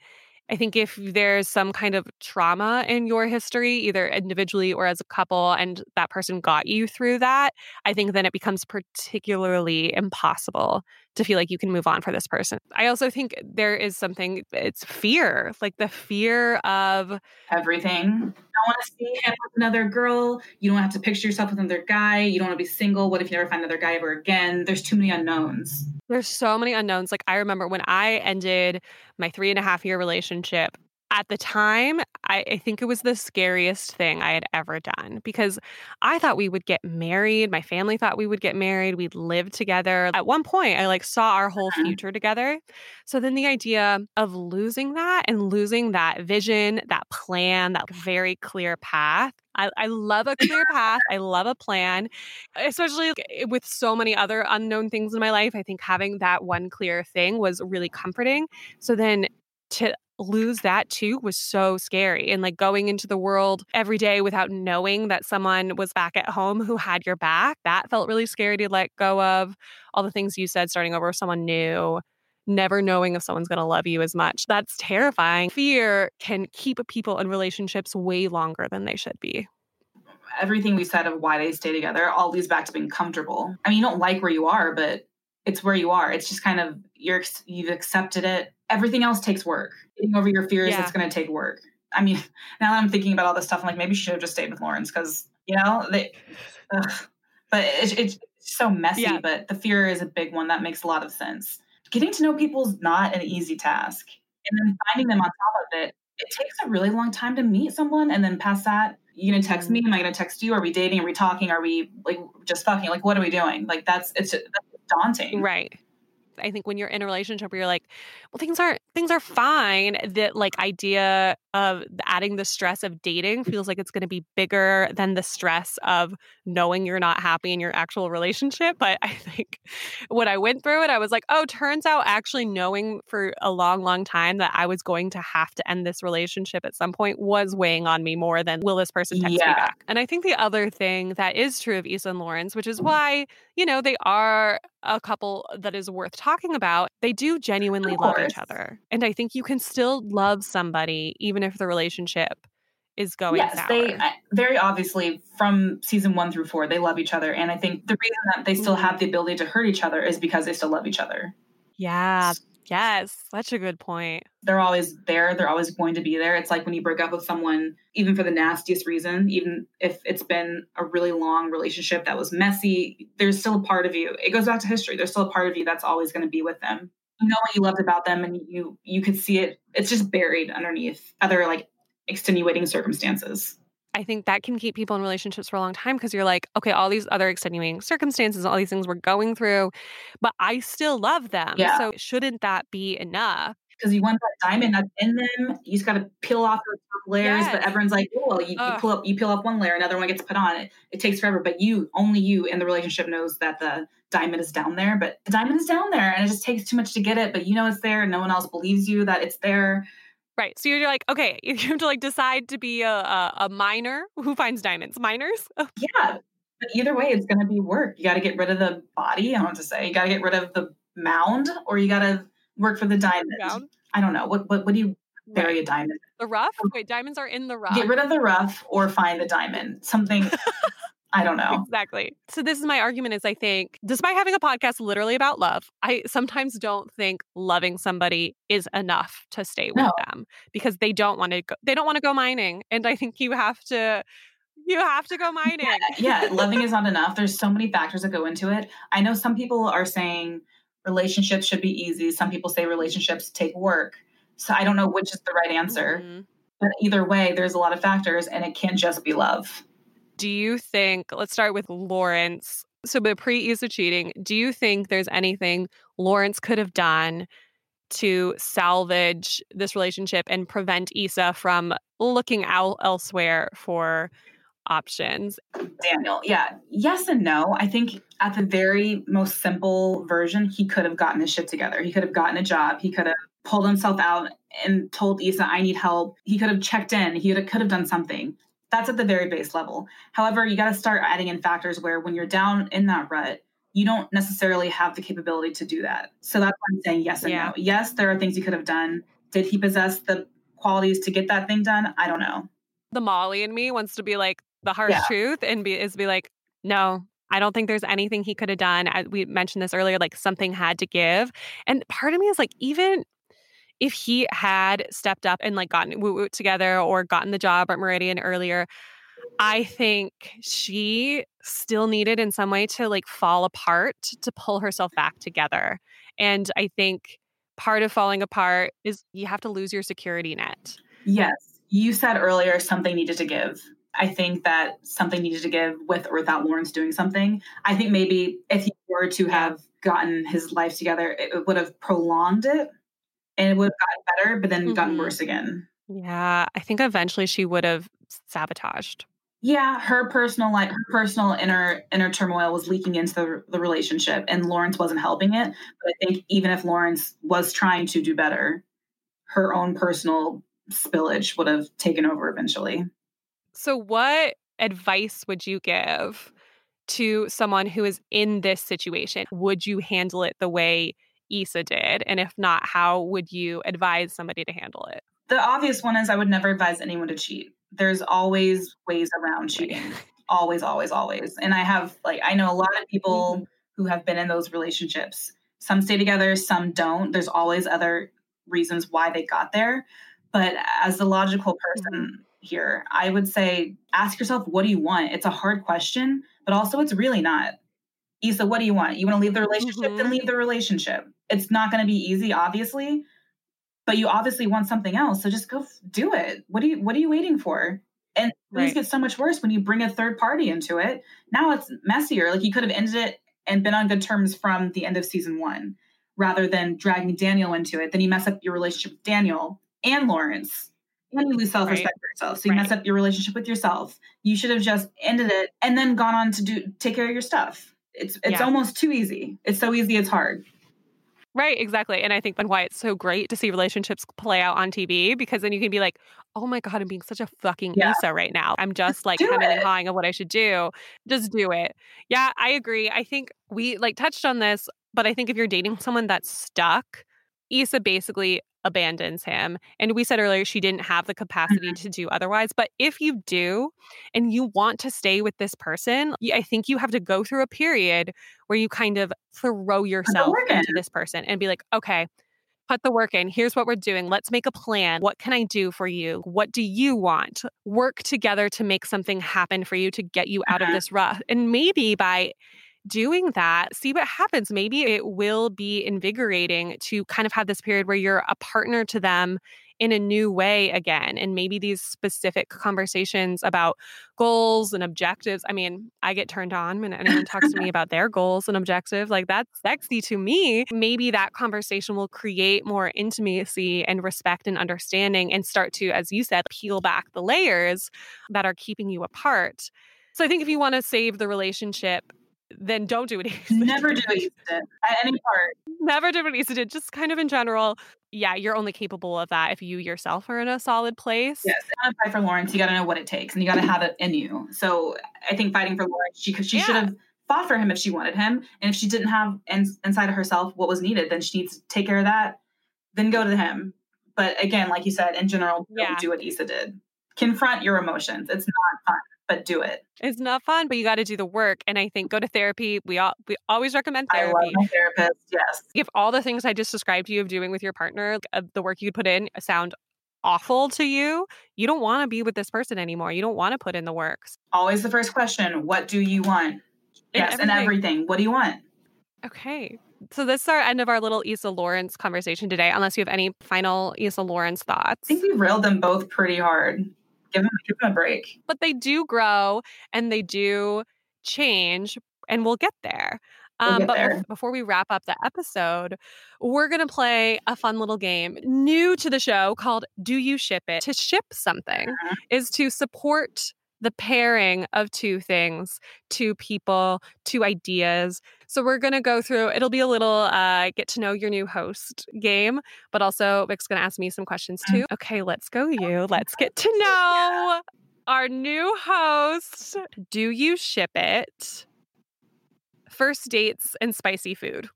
I think if there's some kind of trauma in your history, either individually or as a couple, and that person got you through that, I think then it becomes particularly impossible to feel like you can move on for this person. I also think there is something, it's fear, like the fear of everything. You don't want to see him with another girl. You don't have to picture yourself with another guy. You don't want to be single. What if you never find another guy ever again? There's too many unknowns. There's so many unknowns. Like I remember when I ended my three and a half year relationship. At the time, I, I think it was the scariest thing I had ever done because I thought we would get married. My family thought we would get married. We'd live together. At one point, I like saw our whole Mhm. future together. So then the idea of losing that and losing that vision, that plan, that very clear path. I, I love a clear path. I love a plan, especially eh, with so many other unknown things in my life. I think having that one clear thing was really comforting. So then to lose that too was so scary. And like going into the world every day without knowing that someone was back at home who had your back, that felt really scary to let go of. All the things you said, starting over with someone new, never knowing if someone's going to love you as much. That's terrifying. Fear can keep people in relationships way longer than they should be. Everything we said of why they stay together all leads back to being comfortable. I mean, you don't like where you are, but it's where you are. It's just kind of you're you've accepted it. Everything else takes work. Getting over your fears, Yeah. it's going to take work. I mean, now that I'm thinking about all this stuff, I'm like, maybe she should have just stayed with Lawrence because you know they. ugh. But it's, it's so messy. Yeah. But the fear is a big one that makes a lot of sense. Getting to know people is not an easy task, and then finding them on top of it, it takes a really long time to meet someone, and then past that, you gonna text me? Mm-hmm. Am I gonna text you? Are we dating? Are we talking? Are we like just fucking? Like, what are we doing? Like, that's it's that's daunting. Right. I think when you're in a relationship where you're like, well, things aren't things are fine. That like idea of adding the stress of dating feels like it's going to be bigger than the stress of knowing you're not happy in your actual relationship. But I think when I went through it, I was like, oh, turns out actually knowing for a long, long time that I was going to have to end this relationship at some point was weighing on me more than will this person text me back. And I think the other thing that is true of Issa and Lawrence, which is why you know, they are a couple that is worth talking about. They do genuinely love each other. And I think you can still love somebody even if the relationship is going yes, sour. they I- very obviously from season one through four they love each other, and I think the reason that they still Mhm. have the ability to hurt each other is because they still love each other. yeah. Yes. Such a good point. They're always there. They're always going to be there. It's like when you break up with someone, even for the nastiest reason, even if it's been a really long relationship that was messy, there's still a part of you. It goes back to history. There's still a part of you that's always going to be with them. You know what you loved about them, and you you could see it. It's just buried underneath other like extenuating circumstances. I think that can keep people in relationships for a long time because you're like, okay, all these other extenuating circumstances, all these things we're going through, but I still love them. Yeah. So shouldn't that be enough? because you want that diamond that's in them. You just got to peel off those top layers. But everyone's like, oh, well, you, you pull up, you peel up one layer, another one gets put on. It it takes forever, but you, only you, in the relationship knows that the diamond is down there. But the diamond is down there, and it just takes too much to get it. But you know it's there, and no one else believes you that it's there. Right. So you're like, okay, you have to like decide to be a, a, a miner who finds diamonds. Miners? Yeah. But either way, it's going to be work. You got to get rid of the body. I what to say. You got to get rid of the mound, or you got to work for the diamond. Down. I don't know. What what what do you bury a diamond? The rough? Oh. Wait, diamonds are in the rough. Get rid of the rough, or find the diamond. Something. I don't know. Exactly. So this is my argument is I think despite having a podcast literally about love, I sometimes don't think loving somebody is enough to stay with No. them because they don't want to go they don't want to go mining and I think you have to you have to go mining. yeah, loving is not enough. There's so many factors that go into it. I know some people are saying relationships should be easy. Some people say relationships take work. So I don't know which is the right answer. Mhm. But either way, there's a lot of factors and it can't just be love. Do you think let's start with Lawrence. So but pre Issa cheating, do you think there's anything Lawrence could have done to salvage this relationship and prevent Issa from looking out elsewhere for options? Daniel, yeah, yes and no. I think at the very most simple version, he could have gotten his shit together. He could have gotten a job. He could have pulled himself out and told Issa, I need help. He could have checked in. He could have done something. That's at the very base level. However, you got to start adding in factors where when you're down in that rut, you don't necessarily have the capability to do that. So that's why I'm saying yes and Yeah. no. Yes, there are things he could have done. Did he possess the qualities to get that thing done? I don't know. the Molly in me wants to be like the harsh Yeah. truth and be is be like, no, I don't think there's anything he could have done. As we mentioned this earlier, like something had to give. And part of me is like, even if he had stepped up and like gotten woo woo together or gotten the job at Meridian earlier, I think she still needed in some way to like fall apart to pull herself back together. And I think part of falling apart is you have to lose your security net. Yes. You said earlier something needed to give. I think that something needed to give with or without Lawrence doing something. I think maybe if he were to have gotten his life together, it would have prolonged it and it would have gotten better, but then gotten Mhm. worse again. Yeah, I think eventually she would have sabotaged. Yeah, her personal like her personal inner inner turmoil was leaking into the, the relationship, and Lawrence wasn't helping it. But I think even if Lawrence was trying to do better, her own personal spillage would have taken over eventually. So, what advice would you give to someone who is in this situation? Would you handle it the way Issa did? And if not, how would you advise somebody to handle it? The obvious one is I would never advise anyone to cheat. There's always ways around cheating. always, always, always. And I have, like, I know a lot of people mm-hmm. who have been in those relationships. Some stay together, some don't. There's always other reasons why they got there. But as the logical person mm-hmm. here, I would say ask yourself, what do you want? It's a hard question, but also it's really not. Issa, what do you want? You want to leave the relationship? Mm-hmm. Then leave the relationship. It's not going to be easy, obviously, but you obviously want something else. So just go do it. What are you What are you waiting for? And things right. get so much worse when you bring a third party into it. Now it's messier. Like you could have ended it and been on good terms from the end of season one, rather than dragging Daniel into it. Then you mess up your relationship with Daniel and Lawrence. And you lose self respect right. for yourself. So you right. mess up your relationship with yourself. You should have just ended it and then gone on to do take care of your stuff. It's it's yeah. almost too easy. It's so easy it's hard. Right, exactly. And I think that's why it's so great to see relationships play out on TV because then you can be like, oh my God, I'm being such a fucking yeah. Issa right now. I'm just like having and hawing of what I should do. Just do it. Yeah, I agree. I think we like touched on this, but I think if you're dating someone that's stuck, Issa basically abandons him. And we said earlier she didn't have the capacity mm-hmm. to do otherwise. But if you do and you want to stay with this person, I think you have to go through a period where you kind of throw yourself into this person and be like, okay, put the work in. Here's what we're doing. Let's make a plan. What can I do for you? What do you want? Work together to make something happen for you to get you out of this rut. And maybe by doing that, see what happens. Maybe it will be invigorating to kind of have this period where you're a partner to them in a new way again. And maybe these specific conversations about goals and objectives. I mean, I get turned on when anyone talks to me about their goals and objectives. Like that's sexy to me. Maybe that conversation will create more intimacy and respect and understanding and start to, as you said, peel back the layers that are keeping you apart. So I think if you want to save the relationship, then don't do what Issa Never do what Issa did at any part. Never do what Issa did. Just kind of in general, yeah, you're only capable of that if you yourself are in a solid place. Yes, and fight for Lawrence, you got to know what it takes, and you got to have it in you. So I think fighting for Lawrence, she she yeah. should have fought for him if she wanted him, and if she didn't have in, inside of herself what was needed, then she needs to take care of that. Then go to him. But again, like you said, in general, don't do what Issa did. Confront your emotions. It's not fun but do it. It's not fun, but you got to do the work. And I think go to therapy. We all we always recommend therapy. I love my therapist. Yes. If all the things I just described to you of doing with your partner, uh, the work you put in, sound awful to you, you don't want to be with this person anymore. You don't want to put in the works. Always the first question: What do you want? yes, everything. and everything. What do you want? Okay. So this is our end of our little Issa Lawrence conversation today. Unless you have any final Issa Lawrence thoughts, I think we railed them both pretty hard give them, give them a break. But they do grow and they do change, and we'll get there. We'll um, but there. before we wrap up the episode, we're going to play a fun little game new to the show called Do You Ship It? To ship something uh-huh. is to support the pairing of two things, two people, two ideas. So we're going to go through, it'll be a little uh, get to know your new host game, but also Vic's going to ask me some questions too. Mm. Okay, let's go, you. Let's get to know our new host. Do you ship it? First dates and spicy food.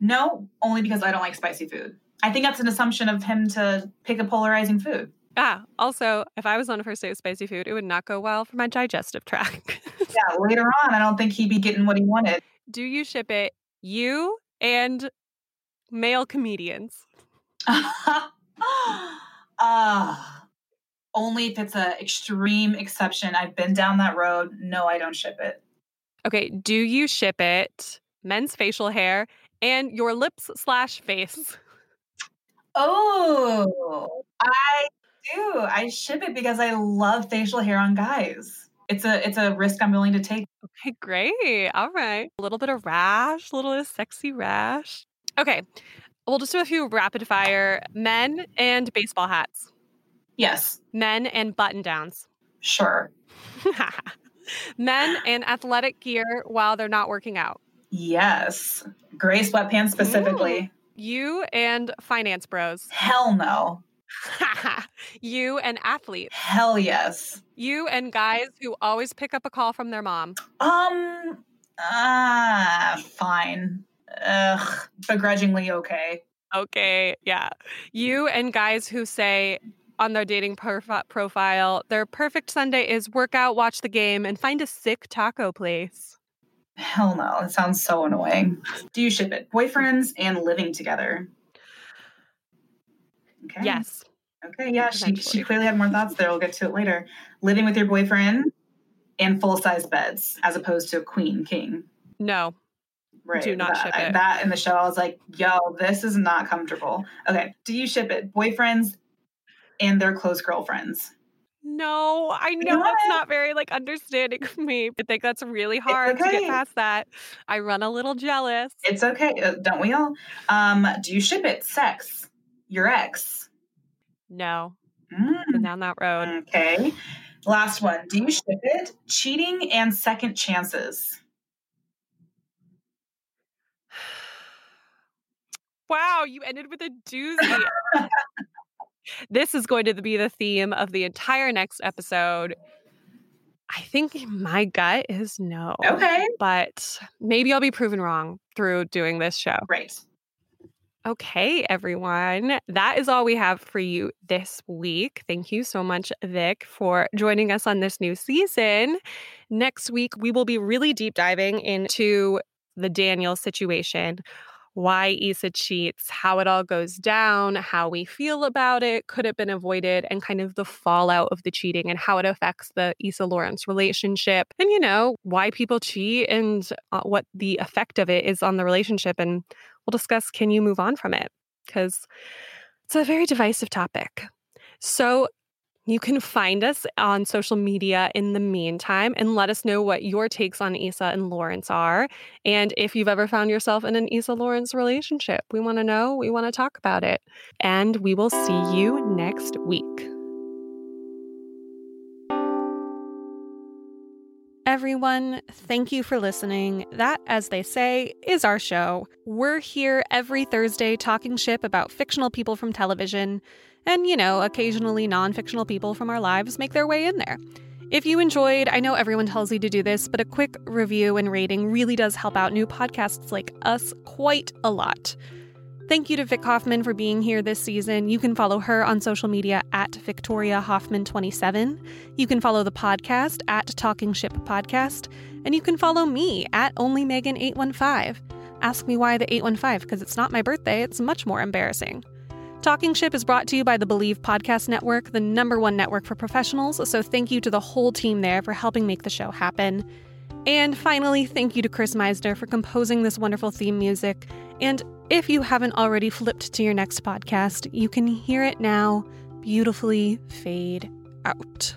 No, only because I don't like spicy food. I think that's an assumption of him to pick a polarizing food. Ah, also, if I was on a first date with spicy food, it would not go well for my digestive tract. yeah, later on, I don't think he'd be getting what he wanted. Do you ship it, you and male comedians? uh, only if it's an extreme exception. I've been down that road. No, I don't ship it. Okay, do you ship it, men's facial hair, and your lips slash face? Oh, I do. I ship it because I love facial hair on guys. It's a it's a risk I'm willing to take. Okay, great. All right. A little bit of rash, a little sexy rash. Okay. We'll just do a few rapid fire men and baseball hats. Yes. Men and button downs. Sure. men and athletic gear while they're not working out. Yes. Gray sweatpants specifically. Ooh. You and finance bros. Hell no. you and athletes. Hell yes. You and guys who always pick up a call from their mom. Um, ah, uh, fine. ugh, begrudgingly okay. Okay, yeah. You and guys who say on their dating profi- profile, their perfect Sunday is work out, watch the game, and find a sick taco place. Hell no, it sounds so annoying. Do you ship it? Boyfriends and living together. Okay. Yes. Okay, yeah, she, she clearly had more thoughts there. We'll get to it later. Living with your boyfriend and full size beds as opposed to a queen king. No. Right. Do not that, ship it. That in the show, I was like, yo, this is not comfortable. Okay. Do you ship it? Boyfriends and their close girlfriends. No, I know that's What? not very like understanding of me. I think that's really hard to get past that. I run a little jealous. It's okay. uh, Don't we all? Um, do you ship it? Sex. Your ex. No, Mm, been down that road. okay. Last one. Do you ship it? Cheating and second chances. Wow, you ended with a doozy. this is going to be the theme of the entire next episode. I think my gut is no. Okay. But maybe I'll be proven wrong through doing this show. Great. Okay, everyone. That is all we have for you this week. Thank you so much, Vic, for joining us on this new season. Next week, we will be really deep diving into the Daniel situation, why Issa cheats, how it all goes down, how we feel about it, could have been avoided, and kind of the fallout of the cheating and how it affects the Issa Lawrence relationship. And, you know, why people cheat and uh, what the effect of it is on the relationship. And we'll discuss can you move on from it? Because it's a very divisive topic. So you can find us on social media in the meantime and let us know what your takes on Issa and Lawrence are. And if you've ever found yourself in an Issa Lawrence relationship, we want to know, we want to talk about it. And we will see you next week. Everyone, thank you for listening. That, as they say, is our show. We're here every Thursday talking ship about fictional people from television, and, you know, occasionally non fictional people from our lives make their way in there. If you enjoyed, I know everyone tells you to do this, but a quick review and rating really does help out new podcasts like us quite a lot. Thank you to Vic Hoffman for being here this season. You can follow her on social media at Victoria Hoffman27. You can follow the podcast at Talking Ship Podcast. And you can follow me at OnlyMegan815. Ask me why the 815, because it's not my birthday, it's much more embarrassing. Talking Ship is brought to you by the Bleav Podcast Network, the number one network for professionals. So thank you to the whole team there for helping make the show happen. And finally, thank you to Chris Meisner for composing this wonderful theme music. And if you haven't already flipped to your next podcast, you can hear it now beautifully fade out.